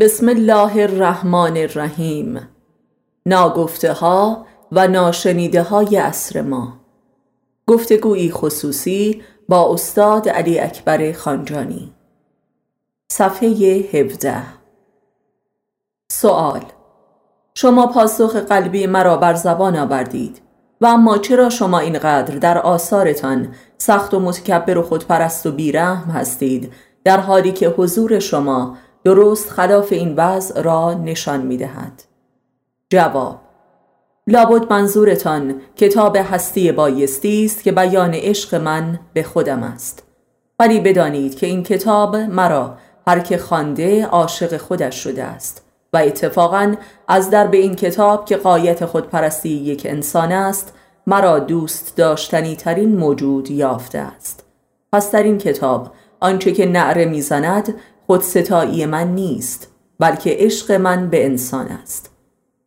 بسم الله الرحمن الرحیم. ناگفته ها و ناشنیده های عصر ما. گفتگویی خصوصی با استاد علی اکبر خانجانی. صفحه 17 سوال شما پاسخ قلبی مرا بر زبان آوردید و اما چرا شما اینقدر در آثارتان سخت و متکبر و خودپرست و بیرحم هستید در حالی که حضور شما درست خلاف این وضع را نشان می دهد. جواب لابد منظورتان کتاب هستی بایستی است که بیان عشق من به خودم است ولی بدانید که این کتاب مرا هر که خوانده عاشق خودش شده است و اتفاقا از در به این کتاب که قایت خودپرستی یک انسان است مرا دوست داشتنی ترین موجود یافته است پس در این کتاب آنچه که نعره می‌زند خودستایی من نیست بلکه عشق من به انسان است.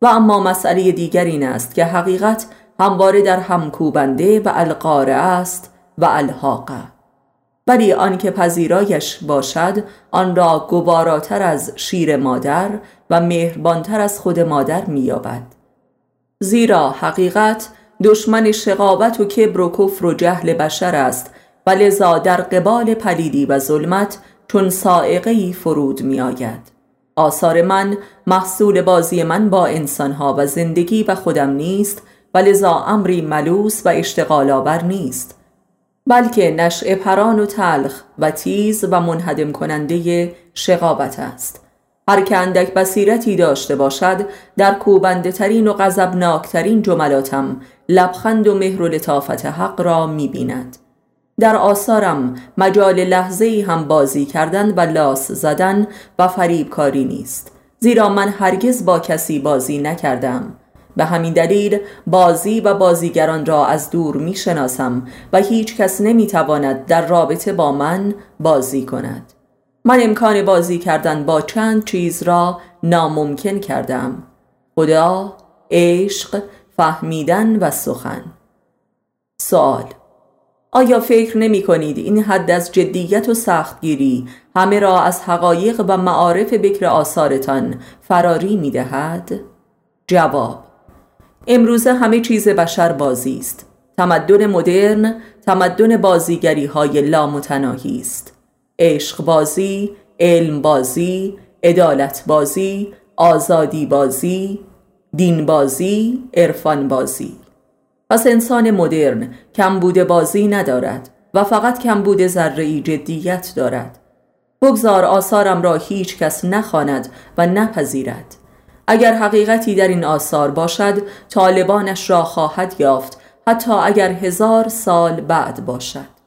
و اما مسئله دیگر این است که حقیقت همواره در همکوبنده و القاره است و الحاقه. ولی آنکه پذیرایش باشد آن را گواراتر از شیر مادر و مهربانتر از خود مادر مییابد. زیرا حقیقت دشمن شقاوت و کبر و کفر و جهل بشر است و لذا در قبال پلیدی و ظلمت چون سائقه فرود می آید. آثار من محصول بازی من با انسانها و زندگی و خودم نیست و لذا امری ملوس و اشتغال آور نیست بلکه نشع پران و تلخ و تیز و منهدم کننده شقابت است هر که اندک بصیرتی داشته باشد در کوبنده ترین و غضبناکترین جملاتم لبخند و مهر و لطافت حق را می بیند. در آثارم مجال لحظه هم بازی کردن و لاس زدن و فریب کاری نیست. زیرا من هرگز با کسی بازی نکردم. به همین دلیل بازی و بازیگران را از دور می شناسم و هیچ کس نمی تواند در رابطه با من بازی کند. من امکان بازی کردن با چند چیز را ناممکن کردم. خدا، عشق، فهمیدن و سخن. سوال آیا فکر نمی کنید این حد از جدیت و سختگیری همه را از حقایق و معارف بکر آثارتان فراری می دهد؟ جواب امروزه همه چیز بشر بازی است. تمدن مدرن تمدن بازیگری های لامتناهی است. عشق بازی، علم بازی، عدالت بازی، آزادی بازی، دین بازی، عرفان بازی. پس انسان مدرن کمبود بازی ندارد و فقط کمبود ذره جدیت دارد. بگذار آثارم را هیچ کس نخواند و نپذیرد. اگر حقیقتی در این آثار باشد طالبانش را خواهد یافت حتی اگر هزار سال بعد باشد.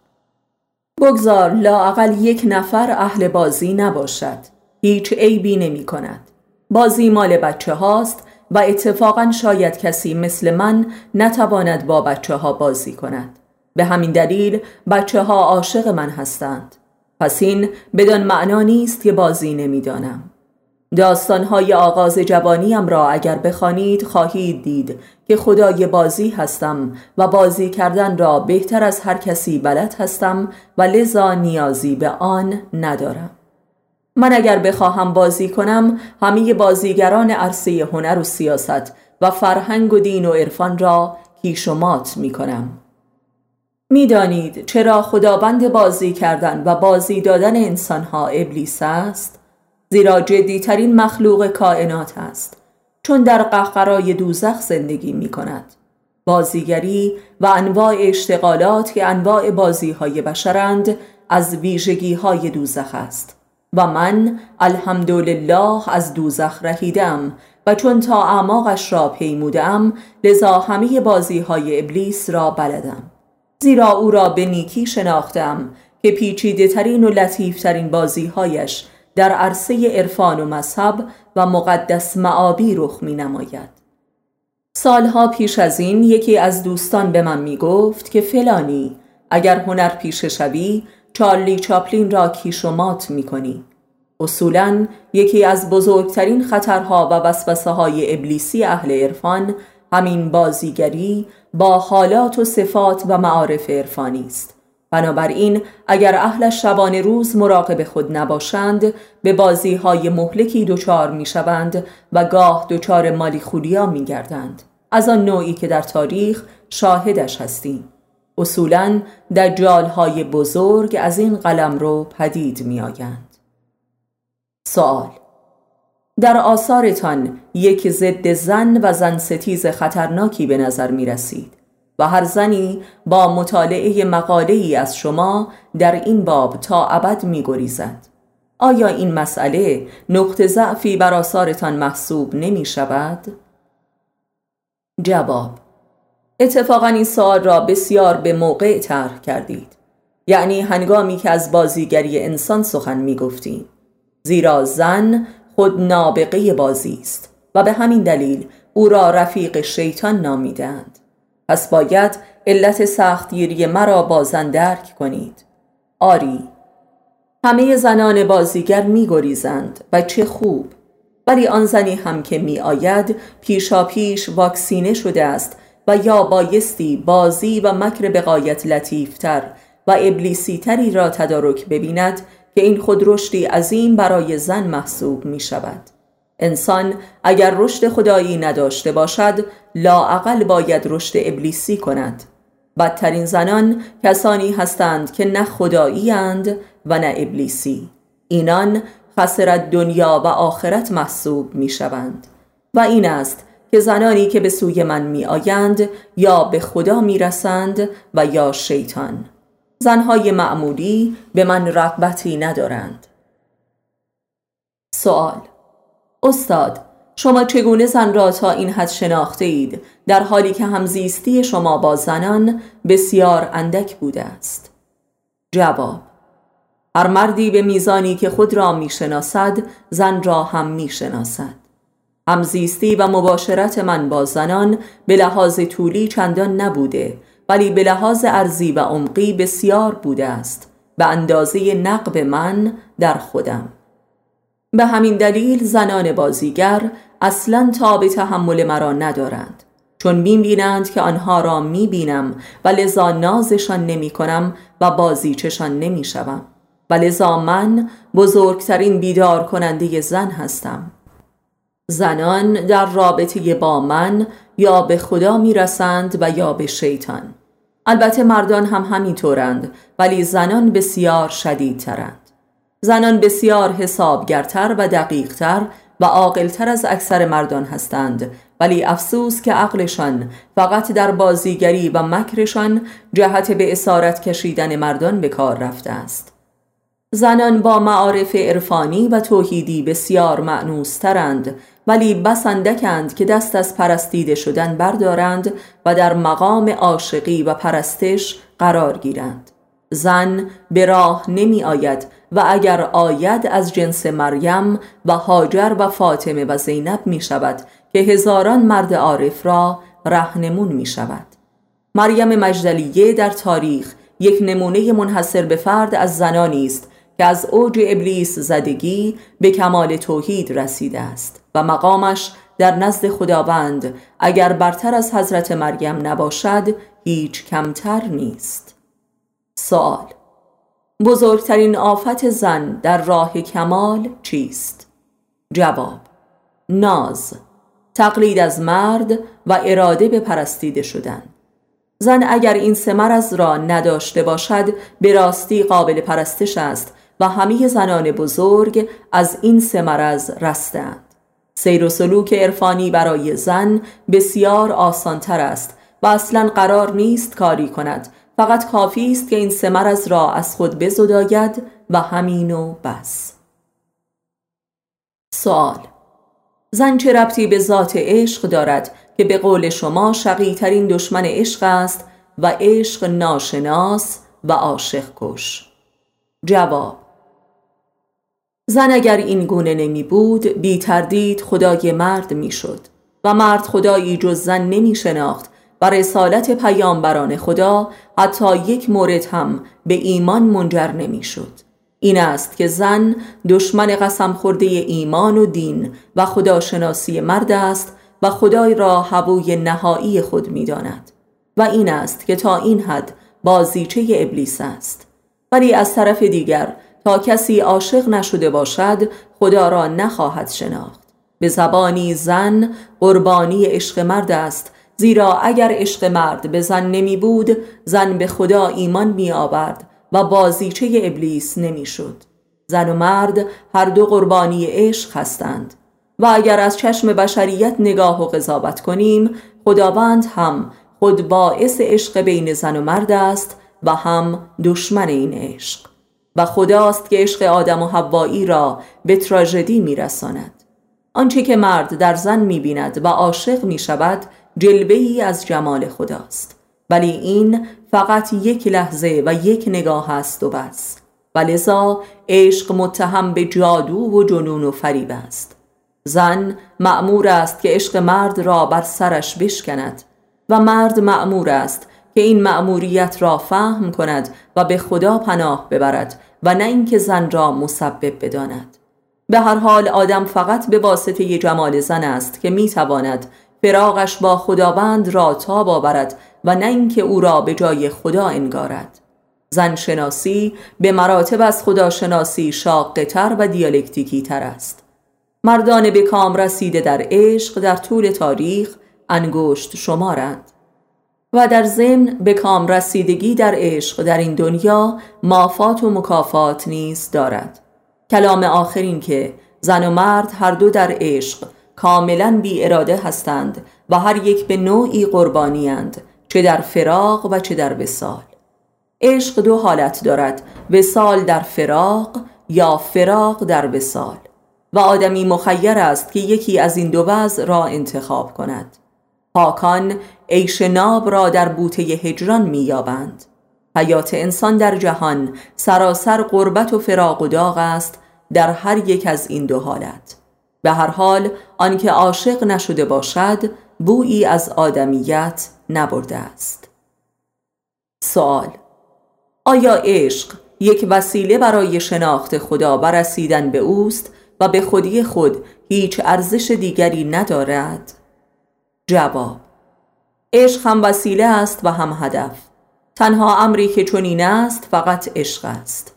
بگذار لاقل یک نفر اهل بازی نباشد. هیچ عیبی نمی کند بازی مال بچه هاست و اتفاقا شاید کسی مثل من نتواند با بچه ها بازی کند. به همین دلیل بچه ها عاشق من هستند. پس این بدان معنا نیست که بازی نمی‌دانم. داستانهای آغاز جوانیم را اگر بخوانید خواهید دید که خدای بازی هستم و بازی کردن را بهتر از هر کسی بلد هستم و لذا نیازی به آن ندارم. من اگر بخواهم بازی کنم همه بازیگران عرصه هنر و سیاست و فرهنگ و دین و عرفان را کیش و مات می کنم می‌دانید چرا خداوند بازی کردن و بازی دادن انسانها ابلیس است؟ زیرا جدیترین مخلوق کائنات است. چون در قهقرای دوزخ زندگی می کند بازیگری و انواع اشتغالات که انواع بازی های بشرند از ویژگی های دوزخ است. و من الحمدلله از دوزخ رهیدم و چون تا اعماقش را پیمودم لذا همه بازی های ابلیس را بلدم. زیرا او را به نیکی شناختم که پیچیده ترین و لطیف ترین بازی هایش در عرصه عرفان و مذهب و مقدس معابی رخ می نماید سالها پیش از این یکی از دوستان به من می گفت که فلانی اگر هنر پیش شوی چارلی چاپلین را کیش و مات می کنی اصولا یکی از بزرگترین خطرها و وسوسه های ابلیسی اهل عرفان همین بازیگری با حالات و صفات و معارف عرفانی است. بنابراین اگر اهل شبان روز مراقب خود نباشند به بازی های مهلکی دچار می شوند و گاه دچار مالی خوریا می گردند از آن نوعی که در تاریخ شاهدش هستیم. اصولا دجال های بزرگ از این قلم رو پدید می آیند. سوال در آثارتان یک ضد زن و زن ستیز خطرناکی به نظر می رسید و هر زنی با مطالعه مقاله ای از شما در این باب تا ابد می گریزد. آیا این مسئله نقط ضعفی بر آثارتان محسوب نمی شود؟ جواب اتفاقا این سوال را بسیار به موقع طرح کردید. یعنی هنگامی که از بازیگری انسان سخن می گفتیم زیرا زن خود نابغه بازی است و به همین دلیل او را رفیق شیطان نامیدند پس باید علت سختگیری مرا با زن درک کنید. آری همه زنان بازیگر می گریزند و چه خوب. ولی آن زنی هم که می آید پیشا پیش واکسینه شده است و یا بایستی بازی و مکر بقایت لطیفتر و ابلیسی تری را تدارک ببیند که این خود رشدی عظیم برای زن محسوب می شود انسان اگر رشد خدایی نداشته باشد لاعقل باید رشد ابلیسی کند. بدترین زنان کسانی هستند که نه خدایی اند و نه ابلیسی. اینان خسرت دنیا و آخرت محسوب می شوند و این است که زنانی که به سوی من می آیند یا به خدا می رسند و یا شیطان. زنهای معمولی به من رغبتی ندارند. سوال استاد شما چگونه زن را تا این حد شناخته اید در حالی که همزیستی شما با زنان بسیار اندک بوده است. جواب هر مردی به میزانی که خود را می‌شناسد زن را هم می‌شناسد. همزیستی و مباشرت من با زنان به لحاظ طولی چندان نبوده ولی به لحاظ ارزی و عمقی بسیار بوده است به اندازه نقب من در خودم. به همین دلیل زنان بازیگر اصلا تاب تحمل مرا ندارند چون می بینند که آنها را می بینم و لذا نازشان نمی کنم و بازیچشان نمی شوم و لذا من بزرگترین بیدار کننده زن هستم. زنان در رابطه با من یا به خدا می رسند و یا به شیطان. البته مردان هم همینطورند ولی زنان بسیار شدیدترند. زنان بسیار حسابگرتر و دقیقتر و عاقلتر از اکثر مردان هستند ولی افسوس که عقلشان فقط در بازیگری و مکرشان جهت به اسارت کشیدن مردان به کار رفته است. زنان با معارف عرفانی و توحیدی بسیار معنوسترند ولی بس اندکند که دست از پرستیده شدن بردارند و در مقام عاشقی و پرستش قرار گیرند. زن به راه نمی آید و اگر آید از جنس مریم و هاجر و فاطمه و زینب می شود که هزاران مرد عارف را رهنمون می شود. مریم مجدلیه در تاریخ یک نمونه منحصر به فرد از زنانی است که از اوج ابلیس زدگی به کمال توحید رسیده است و مقامش در نزد خداوند اگر برتر از حضرت مریم نباشد هیچ کمتر نیست سوال بزرگترین آفت زن در راه کمال چیست؟ جواب ناز تقلید از مرد و اراده به پرستیده شدن زن اگر این سمرز را نداشته باشد به راستی قابل پرستش است و همه زنان بزرگ از این سمرز رستند. سیر و سلوک عرفانی برای زن بسیار آسانتر است و اصلا قرار نیست کاری کند. فقط کافی است که این سمرز را از خود بزداید و همین و بس. سوال زن چه ربطی به ذات عشق دارد که به قول شما شقیترین دشمن عشق است و عشق ناشناس و عاشق کش؟ جواب زن اگر این گونه نمی بود بی تردید خدای مرد می شد و مرد خدایی جز زن نمی شناخت و رسالت پیامبران خدا حتی یک مورد هم به ایمان منجر نمی شد این است که زن دشمن قسم خورده ایمان و دین و خداشناسی مرد است و خدای را هوای نهایی خود می داند. و این است که تا این حد بازیچه ابلیس است ولی از طرف دیگر تا کسی عاشق نشده باشد خدا را نخواهد شناخت. به زبانی زن قربانی عشق مرد است. زیرا اگر عشق مرد به زن نمی بود زن به خدا ایمان می آورد و بازیچه ابلیس نمی شد. زن و مرد هر دو قربانی عشق هستند. و اگر از چشم بشریت نگاه و قضاوت کنیم خداوند هم خود باعث عشق بین زن و مرد است و هم دشمن این عشق. و خداست که عشق آدم و حوایی را به تراژدی میرساند. آنچه که مرد در زن می‌بیند و عاشق می‌شود جلوه ای از جمال خداست. ولی این فقط یک لحظه و یک نگاه است و بس. و لذا عشق متهم به جادو و جنون و فریب است. زن معمور است که عشق مرد را بر سرش بشکند و مرد معمور است که این مأموریت را فهم کند و به خدا پناه ببرد و نه اینکه زن را مسبب بداند. به هر حال آدم فقط به واسطه جمال زن است که می‌تواند فراغش با خداوند را تاب آورد و نه اینکه او را به جای خدا انگارد. زن شناسی به مراتب از خدا شناسی شاقتر و دیالکتیکی تر است. مردان به کام رسیده در عشق در طول تاریخ انگشت شمارند. و در ضمن به کام رسیدگی در عشق در این دنیا مافات و مکافات نیز دارد. کلام آخرین که زن و مرد هر دو در عشق کاملا بی اراده هستند و هر یک به نوعی قربانیند چه در فراق و چه در وسال عشق دو حالت دارد وسال در فراق یا فراق در وسال و آدمی مخیر است که یکی از این دو وضع را انتخاب کند. پاکان عیش ناب را در بوته هجران مییابند. حیات انسان در جهان سراسر قربت و فراق و داغ است در هر یک از این دو حالت. به هر حال آنکه عاشق نشده باشد بویی از آدمیت نبرده است. سوال آیا عشق یک وسیله برای شناخت خدا و رسیدن به اوست و به خودی خود هیچ ارزش دیگری ندارد؟ جواب عشق هم وسیله است و هم هدف. تنها امری که چنین است فقط عشق است.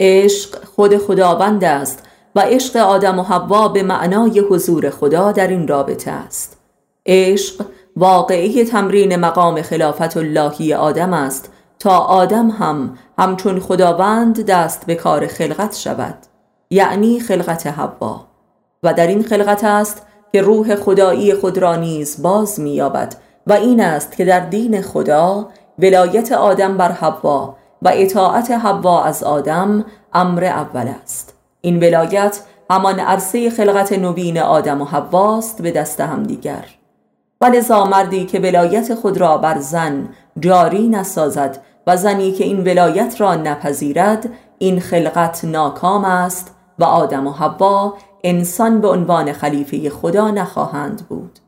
عشق خود خداوند است و عشق آدم و حوا به معنای حضور خدا در این رابطه است. عشق واقعی تمرین مقام خلافت اللهی آدم است تا آدم هم همچون خداوند دست به کار خلقت شود یعنی خلقت حوا. و در این خلقت است که روح خدایی خود را نیز باز می‌یابد و این است که در دین خدا ولایت آدم بر حوا و اطاعت حوا از آدم امر اول است. این ولایت همان عرصه خلقت نوین آدم و حواست به دست همدیگر. و لذا مردی که ولایت خود را بر زن جاری نسازد و زنی که این ولایت را نپذیرد این خلقت ناکام است و آدم و حوا انسان به عنوان خلیفه خدا نخواهند بود.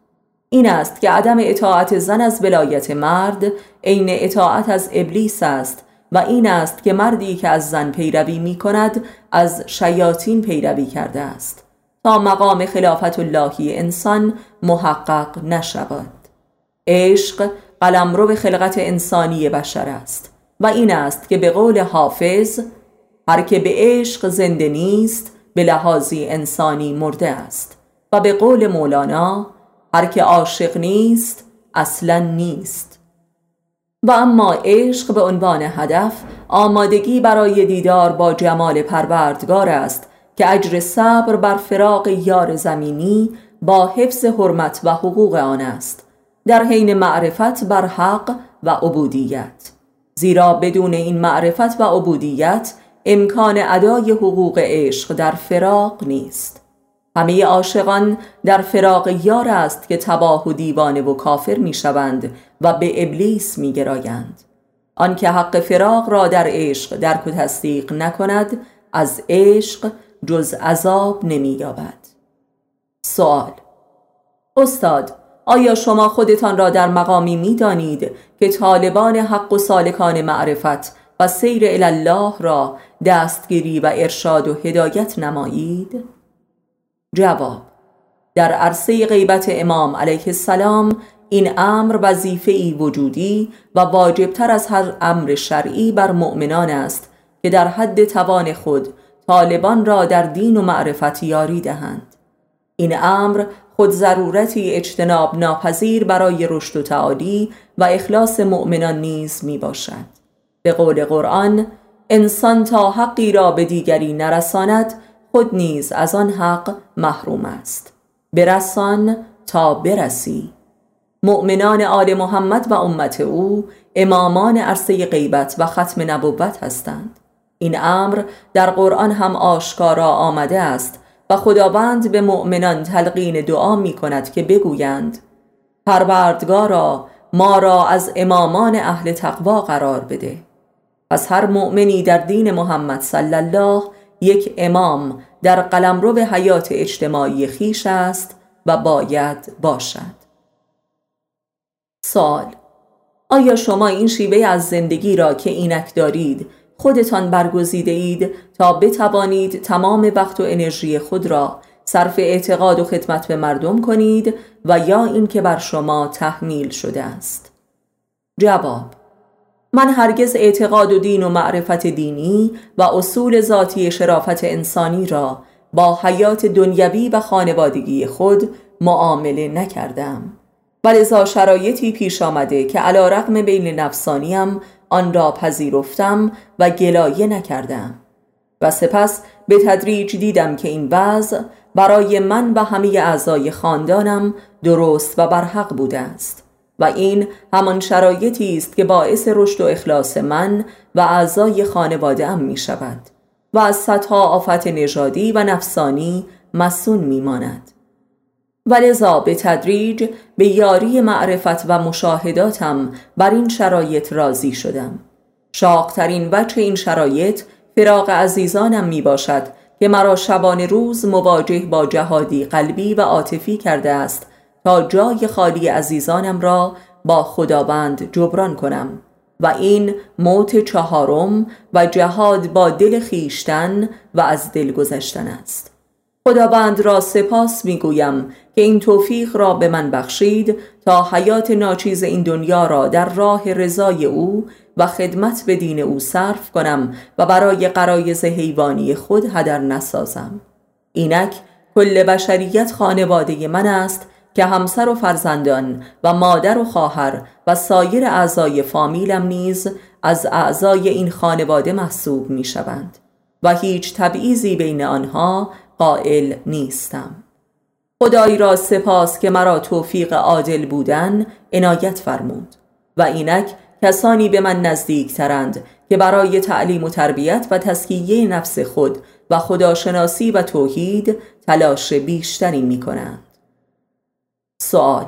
این است که عدم اطاعت زن از ولایت مرد عین اطاعت از ابلیس است و این است که مردی که از زن پیروی می کند از شیاطین پیروی کرده است. تا مقام خلافت اللهی انسان محقق نشود. عشق قلمرو به خلقت انسانی بشر است و این است که به قول حافظ هر که به عشق زنده نیست به لحاظی انسانی مرده است و به قول مولانا هر که عاشق نیست اصلا نیست. و اما عشق به عنوان هدف آمادگی برای دیدار با جمال پروردگار است که اجر صبر بر فراق یار زمینی با حفظ حرمت و حقوق آن است در حین معرفت بر حق و عبودیت. زیرا بدون این معرفت و عبودیت امکان ادای حقوق عشق در فراق نیست. همه عاشقان در فراق یار است که تباه و دیوانه و کافر می شوند و به ابلیس می گرایند آنکه حق فراق را در عشق درک و تصدیق نکند از عشق جز عذاب نمی یابد سوال استاد آیا شما خودتان را در مقامی می دانید که طالبان حق و سالکان معرفت و سیر الله را دستگیری و ارشاد و هدایت نمایید؟ جواب در عرصه غیبت امام علیه السلام این امر وظیفه ای وجودی و واجبتر از هر امر شرعی بر مؤمنان است که در حد توان خود طالبان را در دین و معرفت یاری دهند این امر خود ضرورتی اجتناب ناپذیر برای رشد و تعالی و اخلاص مؤمنان نیز می باشد به قول قرآن انسان تا حقی را به دیگری نرساند خود نیز از آن حق محروم است. برسان تا برسی. مؤمنان آل محمد و امت او امامان عرصه غیبت و ختم نبوت هستند. این امر در قرآن هم آشکارا آمده است و خداوند به مؤمنان تلقین دعا می کند که بگویند پروردگارا ما را از امامان اهل تقوا قرار بده. از هر مؤمنی در دین محمد صلی الله یک امام در قلمرو حیات اجتماعی خیش است و باید باشد. سال آیا شما این شیوه از زندگی را که اینک دارید خودتان برگزیده اید تا بتوانید تمام وقت و انرژی خود را صرف اعتقاد و خدمت به مردم کنید و یا اینکه بر شما تحمیل شده است؟ جواب من هرگز اعتقاد و دین و معرفت دینی و اصول ذاتی شرافت انسانی را با حیات دنیوی و خانوادگی خود معامله نکردم. ولذا شرایطی پیش آمده که علا رقم بین نفسانیم آن را پذیرفتم و گلایه نکردم. و سپس به تدریج دیدم که این وضع برای من و همه اعضای خاندانم درست و برحق بوده است. و این همان شرایطی است که باعث رشد و اخلاص من و اعضای خانواده ام می شود و از صدها آفت نژادی و نفسانی مسون می ماند ولذا به تدریج به یاری معرفت و مشاهداتم بر این شرایط راضی شدم. شاقترین وجه این شرایط فراق عزیزانم می باشد که مرا شبان روز مواجه با جهادی قلبی و عاطفی کرده است تا جای خالی عزیزانم را با خداوند جبران کنم. و این موت چهارم و جهاد با دل خیشتن و از دل گذشتن است. خداوند را سپاس می‌گویم که این توفیق را به من بخشید تا حیات ناچیز این دنیا را در راه رضای او و خدمت به دین او صرف کنم و برای قرایز حیوانی خود هدر نسازم. اینک کل بشریت خانواده من است که همسر و فرزندان و مادر و خواهر و سایر اعضای فامیلم نیز از اعضای این خانواده محسوب می شوند و هیچ تبعیضی بین آنها قائل نیستم. خدای را سپاس که مرا توفیق عادل بودن عنایت فرمود و اینک کسانی به من نزدیک ترند که برای تعلیم و تربیت و تسکیه نفس خود و خداشناسی و توحید تلاش بیشتری می کنند سوال.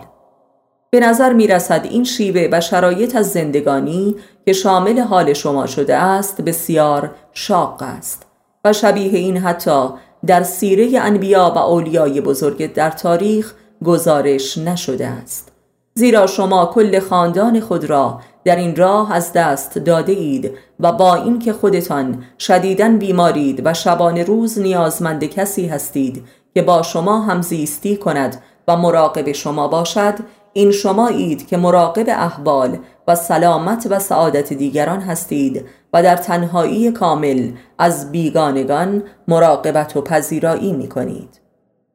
به نظر می رسد این شیوه و شرایط از زندگانی که شامل حال شما شده است بسیار شاق است و شبیه این حتی در سیره انبیا و اولیای بزرگ در تاریخ گزارش نشده است. زیرا شما کل خاندان خود را در این راه از دست داده اید و با اینکه خودتان شدیداً بیمارید و شبان روز نیازمند کسی هستید که با شما همزیستی کند و مراقب شما باشد این شما اید که مراقب احوال و سلامت و سعادت دیگران هستید و در تنهایی کامل از بیگانگان مراقبت و پذیرایی می کنید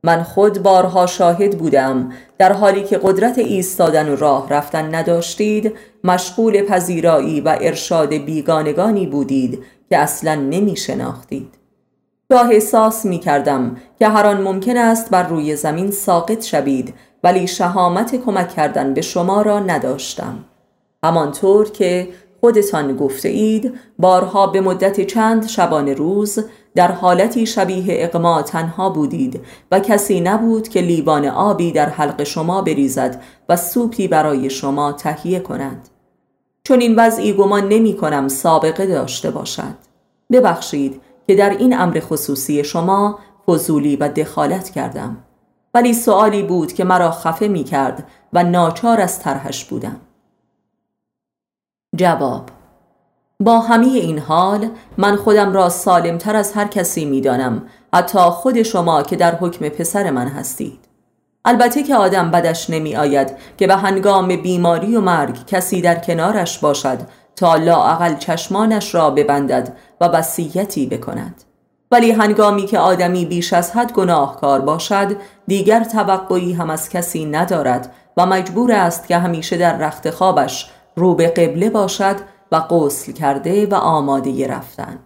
من خود بارها شاهد بودم در حالی که قدرت ایستادن و راه رفتن نداشتید مشغول پذیرایی و ارشاد بیگانگانی بودید که اصلا نمی شناختید گاه احساس می کردم که هر آن ممکن است بر روی زمین ساقط شوید ولی شهامت کمک کردن به شما را نداشتم. همانطور که خودتان گفته اید بارها به مدت چند شبانه روز در حالتی شبیه اقما تنها بودید و کسی نبود که لیوان آبی در حلق شما بریزد و سوپی برای شما تهیه کند. چون این وضعی گمان نمی کنم سابقه داشته باشد. ببخشید که در این امر خصوصی شما فضولی و دخالت کردم. ولی سوالی بود که مرا خفه می کرد و ناچار از طرحش بودم. جواب با همه این حال من خودم را سالمتر از هر کسی می دانم حتی خود شما که در حکم پسر من هستید. البته که آدم بدش نمی آید که به هنگام بیماری و مرگ کسی در کنارش باشد تا لااقل چشمانش را ببندد و وصیتی بکند. ولی هنگامی که آدمی بیش از حد گناهکار باشد دیگر توقعی هم از کسی ندارد و مجبور است که همیشه در رخت خوابش رو به قبله باشد و غسل کرده و آماده رفتن.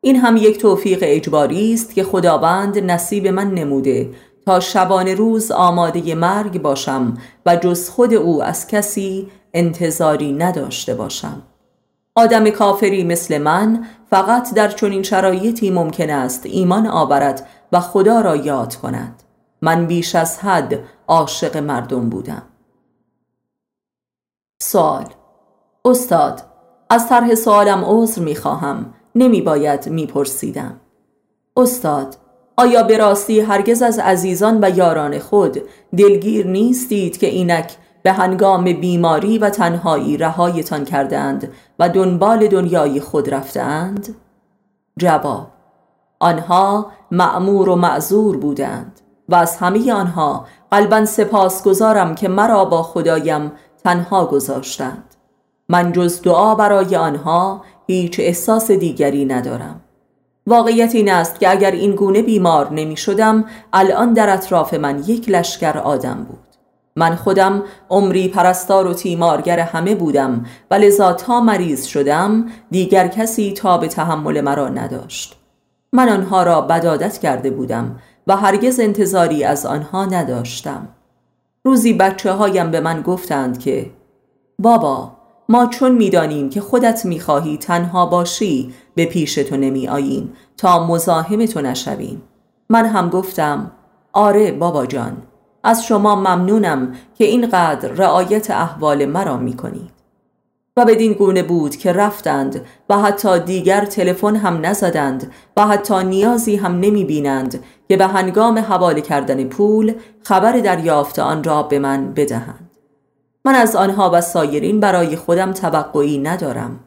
این هم یک توفیق اجباری است که خداوند نصیب من نموده تا شبان روز آماده مرگ باشم و جز خود او از کسی انتظاری نداشته باشم. آدم کافری مثل من فقط در چنین شرایطی ممکن است ایمان آورد و خدا را یاد کند. من بیش از حد عاشق مردم بودم. سوال استاد از طرح سوالم عذر می خواهم نمی باید می پرسیدم. استاد آیا به راستی هرگز از عزیزان و یاران خود دلگیر نیستید که اینک به هنگام بیماری و تنهایی رهایتان کردند و دنبال دنیای خود رفتند؟ جواب آنها معمور و معذور بودند و از همه آنها قلبا سپاس گذارم که مرا با خدایم تنها گذاشتند. من جز دعا برای آنها هیچ احساس دیگری ندارم. واقعیت این است که اگر این گونه بیمار نمی شدم الان در اطراف من یک لشکر آدم بود. من خودم عمری پرستار و تیمارگر همه بودم و لذا تا مریض شدم دیگر کسی تا به تحمل مرا نداشت. من آنها را بدادت کرده بودم و هرگز انتظاری از آنها نداشتم. روزی بچه هایم به من گفتند که بابا ما چون می‌دانیم که خودت می‌خواهی تنها باشی به پیش تو نمی آییم تا مزاحم تو نشویم. من هم گفتم آره بابا جان. از شما ممنونم که اینقدر رعایت احوال مرا می کنید و بدین گونه بود که رفتند و حتی دیگر تلفن هم نزدند و حتی نیازی هم نمی بینند که به هنگام حواله کردن پول خبر دریافت آن را به من بدهند. من از آنها و سایرین برای خودم توقعی ندارم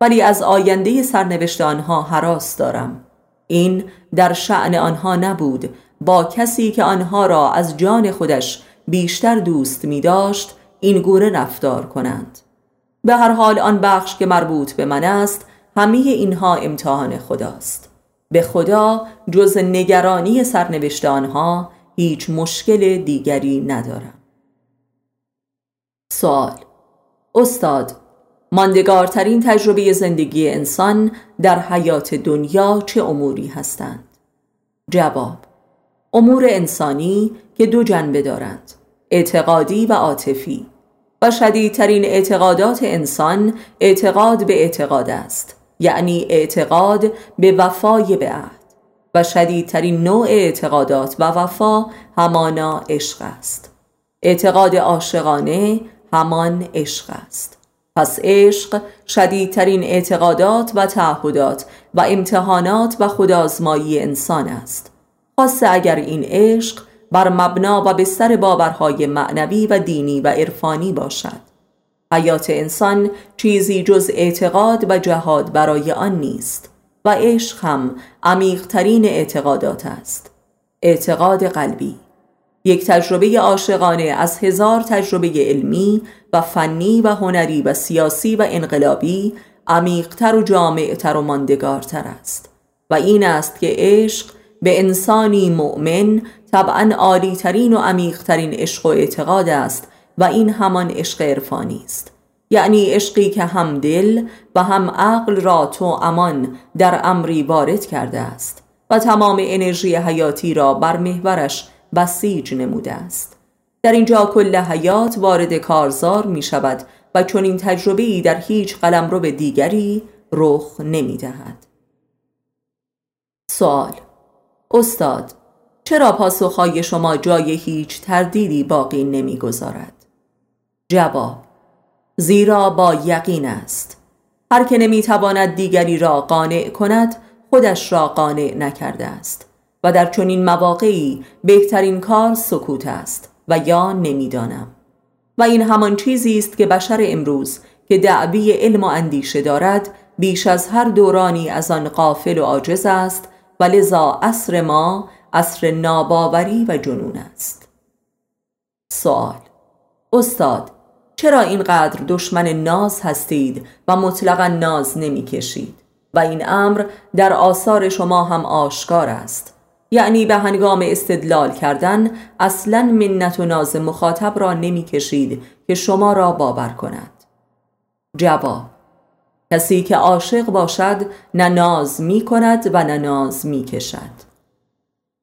ولی از آینده سرنوشت آنها حراس دارم. این در شعن آنها نبود با کسی که آنها را از جان خودش بیشتر دوست می داشت این گونه رفتار کنند. به هر حال آن بخش که مربوط به من است همه اینها امتحان خداست. به خدا جز نگرانی سرنوشت آنها هیچ مشکل دیگری ندارم. سوال استاد ماندگارترین تجربه زندگی انسان در حیات دنیا چه اموری هستند؟ جواب امور انسانی که دو جنبه دارند اعتقادی و عاطفی. و شدیدترین اعتقادات انسان اعتقاد به اعتقاد است یعنی اعتقاد به وفای به عهد. و شدیدترین نوع اعتقادات و وفا همانا عشق است. اعتقاد عاشقانه همان عشق است. پس عشق شدیدترین اعتقادات و تعهدات و امتحانات و خودآزمایی انسان است. خاصه اگر این عشق بر مبنا و بستر باورهای معنوی و دینی و عرفانی باشد. حیات انسان چیزی جز اعتقاد و جهاد برای آن نیست و عشق هم عمیقترین اعتقادات است. اعتقاد قلبی یک تجربه عاشقانه از هزار تجربه علمی و فنی و هنری و سیاسی و انقلابی عمیقتر و جامعتر و ماندگارتر است و این است که عشق به انسانی مؤمن طبعا عالیترین و عمیقترین عشق و اعتقاد است و این همان عشق عرفانی است یعنی عشقی که هم دل و هم عقل را تو امان در امری وارد کرده است و تمام انرژی حیاتی را بر محورش بسیج نموده است در اینجا کل حیات وارد کارزار می شود و چون این تجربه در هیچ قلم رو به دیگری رخ نمی دهد. سوال استاد چرا پاسخهای شما جای هیچ تردیدی باقی نمی‌گذارد؟ جواب زیرا با یقین است هر که نمی‌تواند دیگری را قانع کند خودش را قانع نکرده است و در چنین مواقعی بهترین کار سکوت است و یا نمی‌دانم و این همان چیزی است که بشر امروز که دعوی علم و اندیشه دارد بیش از هر دورانی از آن قافل و عاجز است و لذا عصر ما عصر ناباوری و جنون است. سوال استاد چرا اینقدر دشمن ناز هستید و مطلقا ناز نمی کشید و این امر در آثار شما هم آشکار است. یعنی به هنگام استدلال کردن اصلا منت و ناز مخاطب را نمی کشید که شما را باور کند. جواب کسی که عاشق باشد نه ناز می کند و نه ناز می کشد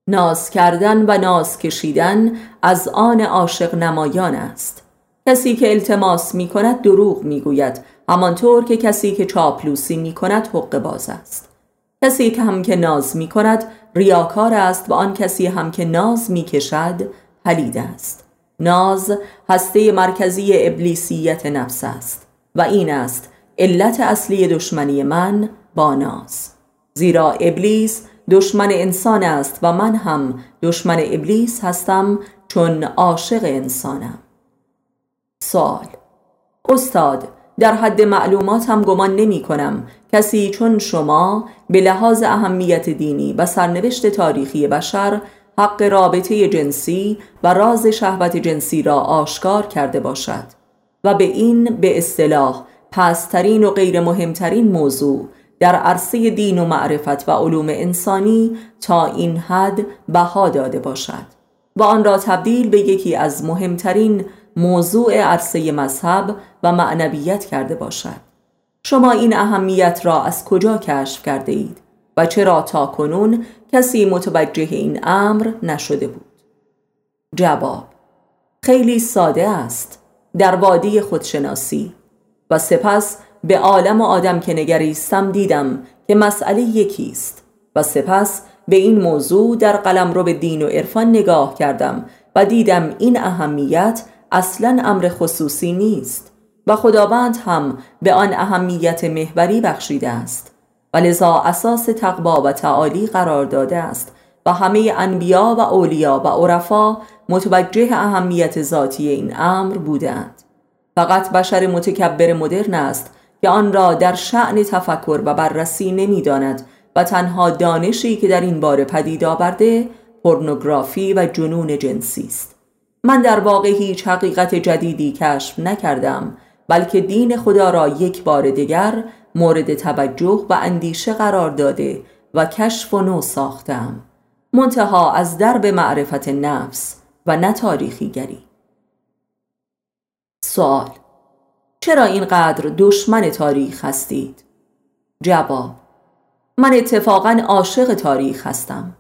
ناز کردن و ناز کشیدن از آن عاشق نمایان است. کسی که التماس می کند دروغ می گوید همانطور که کسی که چاپلوسی می کند حق باز است. کسی که هم که ناز می کند ریاکار است و آن کسی هم که ناز می کشد پلید است. ناز هسته مرکزی ابلیسیت نفس است و این است علت اصلی دشمنی من با ناز. زیرا ابلیس دشمن انسان است و من هم دشمن ابلیس هستم چون عاشق انسانم. سوال استاد در حد معلوماتم گمان نمی کنم کسی چون شما به لحاظ اهمیت دینی و سرنوشت تاریخی بشر حق رابطه جنسی و راز شهوت جنسی را آشکار کرده باشد و به این به اصطلاح پسترین و غیر مهمترین موضوع در عرصه دین و معرفت و علوم انسانی تا این حد بها داده باشد و آن را تبدیل به یکی از مهمترین موضوع عرصه مذهب و معنویت کرده باشد. شما این اهمیت را از کجا کشف کرده اید و چرا تا کنون کسی متوجه این امر نشده بود؟ جواب خیلی ساده است. در وادی خودشناسی و سپس به عالم و آدم که نگریستم دیدم که مسئله یکی است و سپس به این موضوع در قلم رو به دین و عرفان نگاه کردم و دیدم این اهمیت اصلا امر خصوصی نیست و خداوند هم به آن اهمیت محوری بخشیده است و لذا اساس تقوا و تعالی قرار داده است و همه انبیا و اولیا و عرفا متوجه اهمیت ذاتی این امر بودند. فقط بشر متکبر مدرن است که آن را در شعن تفکر و بررسی نمی‌داند و تنها دانشی که در این باره پدید آورده پورنوگرافی و جنون جنسی است. من در واقع هیچ حقیقت جدیدی کشف نکردم بلکه دین خدا را یک بار دیگر مورد توجه و اندیشه قرار داده و کشف و نو ساختم. منتها از درب معرفت نفس و نه تاریخی گری سوال. چرا اینقدر دشمن تاریخ هستید؟ جواب. من اتفاقا عاشق تاریخ هستم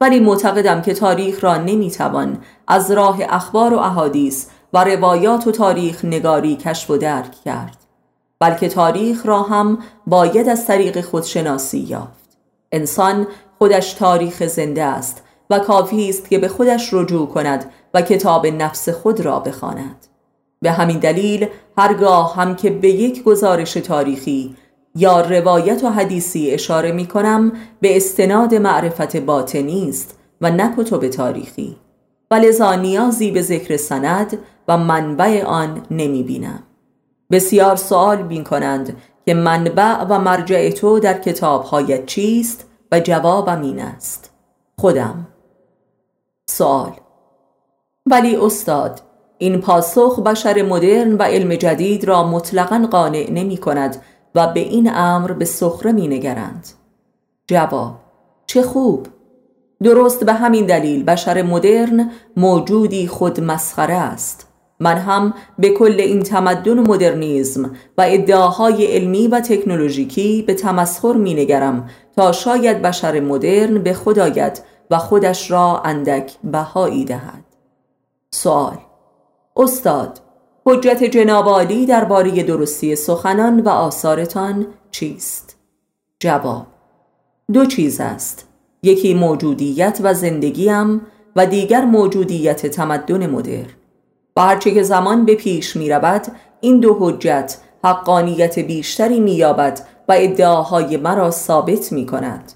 ولی معتقدم که تاریخ را نمی‌توان از راه اخبار و احادیث و روایات و تاریخ نگاری کشف و درک کرد بلکه تاریخ را هم باید از طریق خودشناسی یافت. انسان خودش تاریخ زنده است و کافی است که به خودش رجوع کند و کتاب نفس خود را بخواند. به همین دلیل هرگاه هم که به یک گزارش تاریخی یا روایت و حدیثی اشاره می کنم به استناد معرفت باطنی است و نه کتب تاریخی. و لذا نیازی به ذکر سند و منبع آن نمی بینم بسیار سوال بین کنند که منبع و مرجع تو در کتابهایت چیست و جوابم این است. خودم. سوال. ولی استاد این پاسخ بشر مدرن و علم جدید را مطلقا قانع نمی کند و به این امر به سخره می نگرند. جواب چه خوب! درست به همین دلیل بشر مدرن موجودی خود مسخره است. من هم به کل این تمدن مدرنیزم و ادعاهای علمی و تکنولوژیکی به تمسخر می نگرم تا شاید بشر مدرن به خدایت و خودش را اندک بهایی دهد. سوال استاد حجت جناب عالی درباره درستی سخنان و آثارتان چیست؟ جواب دو چیز است. یکی موجودیت و زندگیم و دیگر موجودیت تمدن مدر و هرچه که زمان به پیش می رود این دو حجت حقانیت بیشتری می یابد و ادعاهای مرا ثابت می کند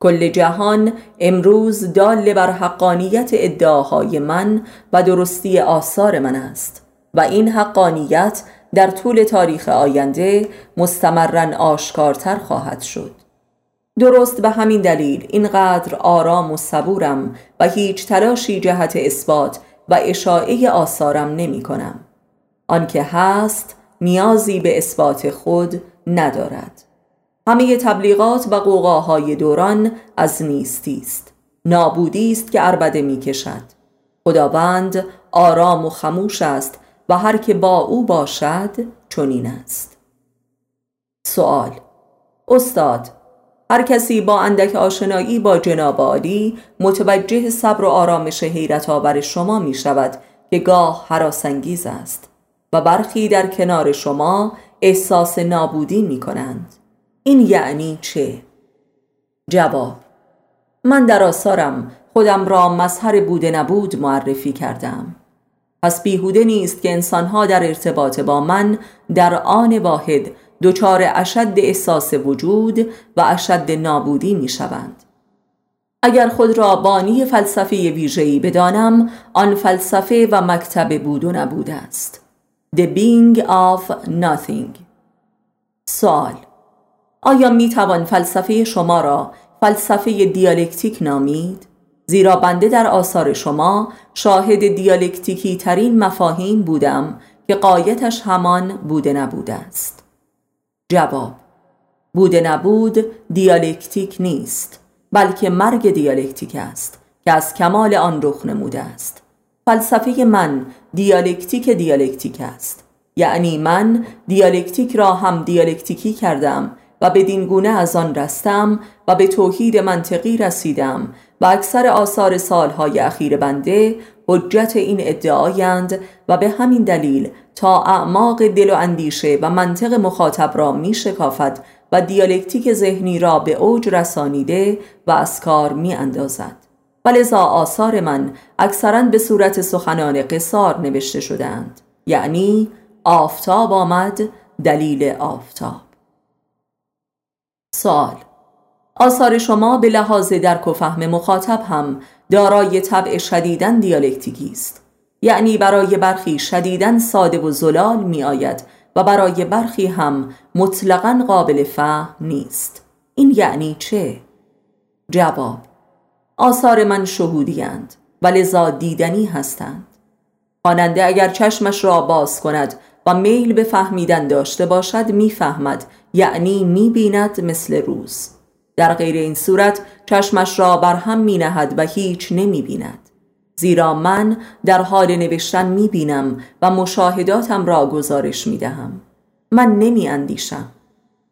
کل جهان امروز دال بر حقانیت ادعاهای من و درستی آثار من است و این حقانیت در طول تاریخ آینده مستمرا آشکارتر خواهد شد. درست به همین دلیل اینقدر آرام و صبورم و هیچ تلاشی جهت اثبات و اشاعه آثارم نمی کنم. آنکه هست نیازی به اثبات خود ندارد. همه تبلیغات و قوقاهای دوران از نیستی است. نابودی است که اربده می کشد خداوند آرام و خموش است و هر که با او باشد چنین است. سوال استاد هر کسی با اندک آشنایی با جناب عالی متوجه صبر و آرامش حیرت آور شما می شود که گاه حراسنگیز است و برخی در کنار شما احساس نابودی می کنند این یعنی چه؟ جواب من در آثارم خودم را مظهر بوده نبود معرفی کردم پس بیهوده نیست که انسانها در ارتباط با من در آن واحد دچار اشد احساس وجود و اشد نابودی می شوند. اگر خود را بانی فلسفه ویژه‌ای بدانم آن فلسفه و مکتب بود و نبود است The being of nothing سوال آیا می توان فلسفه شما را فلسفه دیالکتیک نامید؟ زیرا بنده در آثار شما شاهد دیالکتیکی ترین مفاهیم بودم که قایتش همان بوده نبوده است. جواب بوده نبود دیالکتیک نیست بلکه مرگ دیالکتیک است که از کمال آن رخ نموده است. فلسفه من دیالکتیک دیالکتیک است. یعنی من دیالکتیک را هم دیالکتیکی کردم و بدین گونه از آن رستم و به توحید منطقی رسیدم و اکثر آثار سالهای اخیر بنده حجت این ادعایند و به همین دلیل تا اعماق دل و اندیشه و منطق مخاطب را می شکافد و دیالکتیک ذهنی را به اوج رسانیده و از کار می اندازد. ولذا آثار من اکثرا به صورت سخنان قصار نوشته شدند یعنی آفتاب آمد دلیل آفتاب سال آثار شما به لحاظ درک و فهم مخاطب هم دارای طبع شدیدن دیالکتیکی است. یعنی برای برخی شدیدن ساده و زلال می آید و برای برخی هم مطلقا قابل فهم نیست. این یعنی چه؟ جواب آثار من شهودیند و لذا دیدنی هستند. خواننده اگر چشمش را باز کند و میل به فهمیدن داشته باشد می‌فهمد یعنی می‌بیند مثل روز. در غیر این صورت چشمش را بر هم می نهد و هیچ نمی بیند زیرا من در حال نوشتن می بینم و مشاهداتم را گزارش می دهم من نمی اندیشم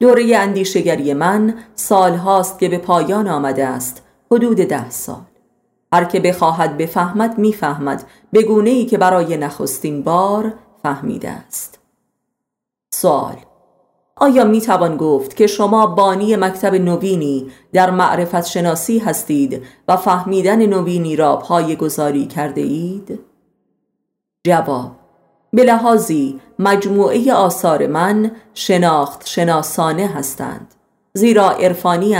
دوره اندیشگری من سال هاست که به پایان آمده است حدود ده سال. هر که بخواهد بفهمد می‌فهمد. به گونه ای که برای نخستین بار فهمیده است. سوال آیا می توان گفت که شما بانی مکتب نوینی در معرفت شناسی هستید و فهمیدن نوینی را پای گذاری کرده اید؟ جواب به لحاظی مجموعه آثار من شناخت شناسانه هستند زیرا عرفانی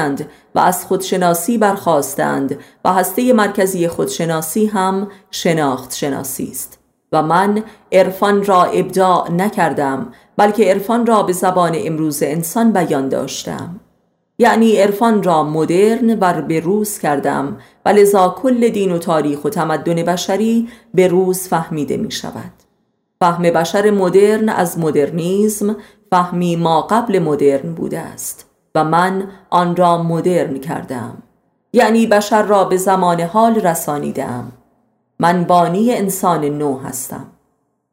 و از خودشناسی برخواستند و هسته مرکزی خودشناسی هم شناخت شناسی است و من عرفان را ابداع نکردم بلکه عرفان را به زبان امروز انسان بیان داشتم. یعنی عرفان را مدرن و به روز کردم و لذا کل دین و تاریخ و تمدن بشری به روز فهمیده می شود. فهم بشر مدرن از مدرنیزم فهمی ما قبل مدرن بوده است و من آن را مدرن کردم. یعنی بشر را به زمان حال رسانیدم. من بانی انسان نو هستم.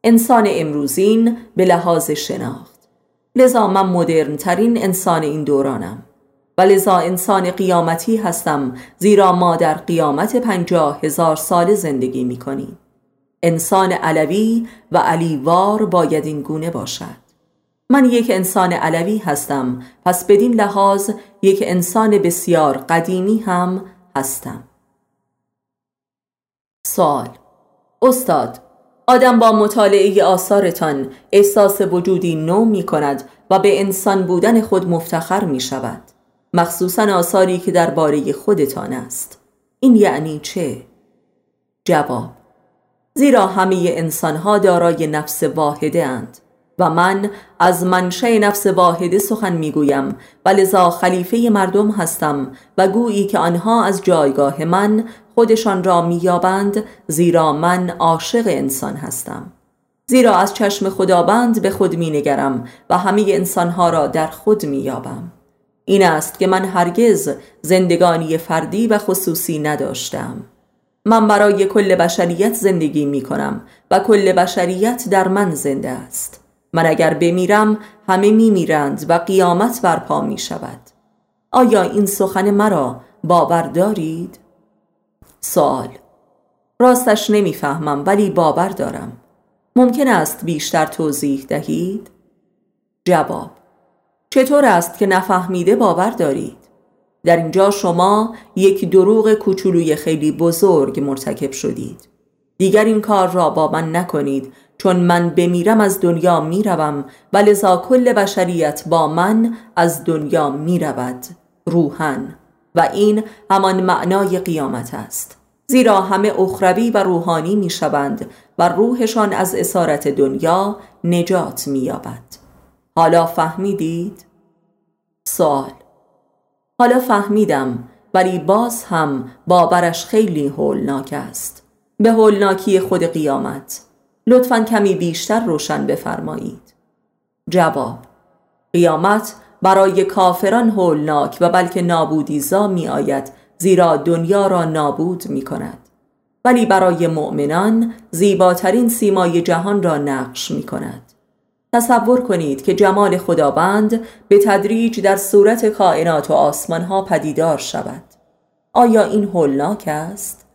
انسان امروزین به لحاظ شناخت. لذا من مدرن ترین انسان این دورانم. و لذا انسان قیامتی هستم زیرا ما در قیامت پنجاه هزار سال زندگی می کنیم انسان علوی و علیوار باید این گونه باشد. من یک انسان علوی هستم پس بدین لحاظ یک انسان بسیار قدیمی هم هستم. سوال استاد آدم با مطالعه آثارتان احساس وجودی نو می کند و به انسان بودن خود مفتخر می شود مخصوصا آثاری که درباره خودتان است این یعنی چه؟ جواب زیرا همه انسانها دارای نفس واحده اند و من از منشه نفس واحده سخن می‌گویم و لذا خلیفه مردم هستم و گویی که آنها از جایگاه من خودشان را مییابند زیرا من عاشق انسان هستم زیرا از چشم خداوند به خود می نگرم و همه انسانها را در خود می یابم. این است که من هرگز زندگانی فردی و خصوصی نداشتم من برای کل بشریت زندگی می کنم و کل بشریت در من زنده است من اگر بمیرم همه می میرند و قیامت برپا می شود آیا این سخن مرا باور دارید؟ سوال. راستش نمی‌فهمم ولی باور دارم. ممکن است بیشتر توضیح دهید؟ جواب چطور است که نفهمیده باور دارید؟ در اینجا شما یک دروغ کوچولوی خیلی بزرگ مرتکب شدید. دیگر این کار را با من نکنید چون من بمیرم از دنیا می‌روم و لذا کل بشریت با من از دنیا می‌رود. روحن و این همان معنای قیامت است. زیرا همه اخروی و روحانی می‌شوند و روحشان از اسارت دنیا نجات مییابد. حالا فهمیدید؟ سوال. حالا فهمیدم ولی باز هم باورش خیلی هولناک است. به هولناکی خود قیامت. لطفا کمی بیشتر روشن بفرمایید. جواب. قیامت برای کافران هولناک و بلکه نابودیزا می آید زیرا دنیا را نابود می کند ولی برای مؤمنان زیباترین سیمای جهان را نقش می کند تصور کنید که جمال خداوند به تدریج در صورت کائنات و آسمان ها پدیدار شود آیا این هولناک است؟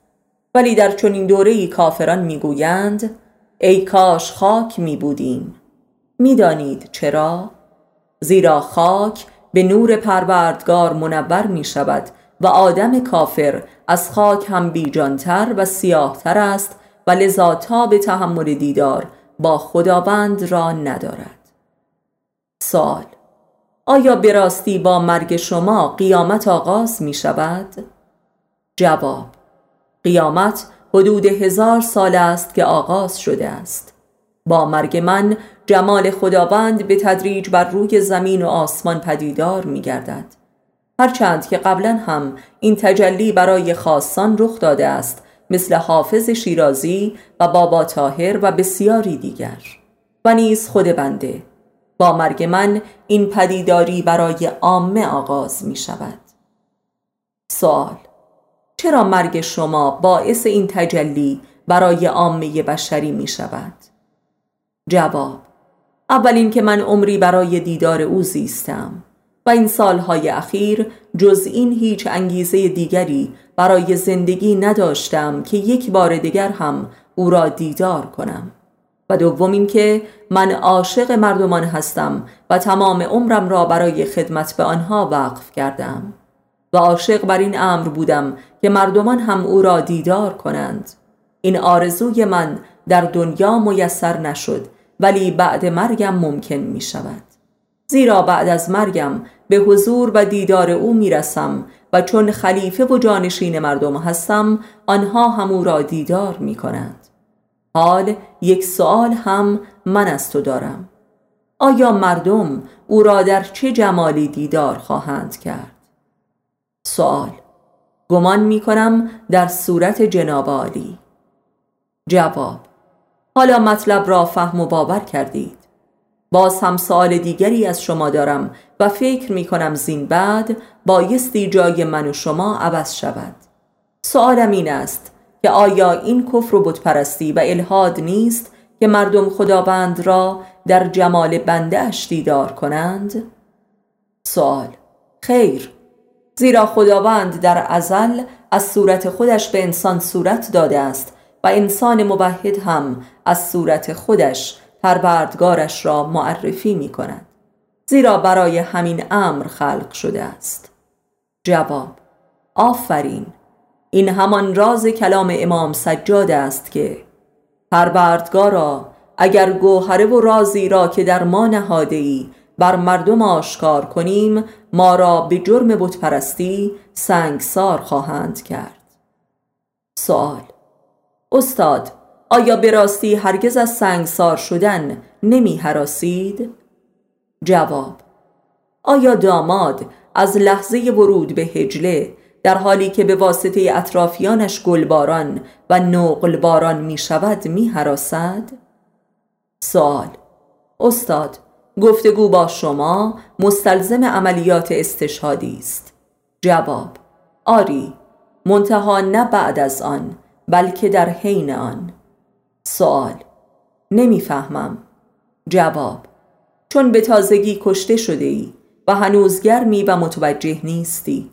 ولی در چنین دوره کافران می‌گویند ای کاش خاک می بودیم می‌دانید چرا؟ زیرا خاک به نور پروردگار منور می شود و آدم کافر از خاک هم بیجانتر و سیاهتر است و لذا به تحمل دیدار با خداوند را ندارد سال آیا براستی با مرگ شما قیامت آغاز می شود؟ جواب قیامت حدود هزار سال است که آغاز شده است با مرگ من جمال خداوند به تدریج بر روی زمین و آسمان پدیدار می گردد هرچند که قبلا هم این تجلی برای خاصان رخ داده است مثل حافظ شیرازی و بابا تاهر و بسیاری دیگر. و نیز خود بنده با مرگ من این پدیداری برای عامه آغاز می شود سوال چرا مرگ شما باعث این تجلی برای عامه بشری می شود؟ جواب اول اینکه من عمری برای دیدار او زیستم و این سالهای اخیر جز این هیچ انگیزه دیگری برای زندگی نداشتم که یک بار دیگر هم او را دیدار کنم. و دوم اینکه من عاشق مردمان هستم و تمام عمرم را برای خدمت به آنها وقف کردم. و عاشق بر این امر بودم که مردمان هم او را دیدار کنند. این آرزوی من در دنیا میسر نشد ولی بعد مرگم ممکن می شود زیرا بعد از مرگم به حضور و دیدار او می‌رسم و چون خلیفه و جانشین مردم هستم آنها هم او را دیدار می کنند حال یک سوال هم من از تو دارم. آیا مردم او را در چه جمالی دیدار خواهند کرد؟ سوال گمان می کنم در صورت جناب عالی. جواب حالا مطلب را فهم و باور کردید. باز هم سوال دیگری از شما دارم و فکر می کنم زین بعد بایستی جای من و شما عوض شود. سوالم این است که آیا این کفر و بتپرستی و الهاد نیست که مردم خداوند را در جمال بنده اش دیدار کنند؟ سوال خیر. زیرا خداوند در ازل از صورت خودش به انسان صورت داده است و انسان موحد هم از صورت خودش پروردگارش را معرفی می کند زیرا برای همین امر خلق شده است. جواب آفرین! این همان راز کلام امام سجاد است که پروردگارا اگر گوهره و رازی را که در ما نهاده ای بر مردم آشکار کنیم ما را به جرم بتپرستی سنگسار خواهند کرد. سوال استاد آیا به راستی هرگز از سنگسار شدن نمی حراسید؟ جواب آیا داماد از لحظه ورود به هجله در حالی که به واسطه اطرافیانش گلباران و نقلباران می شود می حراسد؟ سوال استاد گفتگو با شما مستلزم عملیات استشهادی است جواب آری منتها نه بعد از آن بلکه در حین آن. سوال نمی‌فهمم. جواب چون به تازگی کشته شده ای و هنوز گرمی و متوجه نیستی.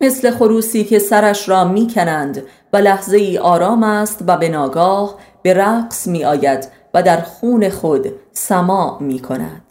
مثل خروسی که سرش را می کنند و لحظه ای آرام است و به ناگاه به رقص می آید و در خون خود سما می کند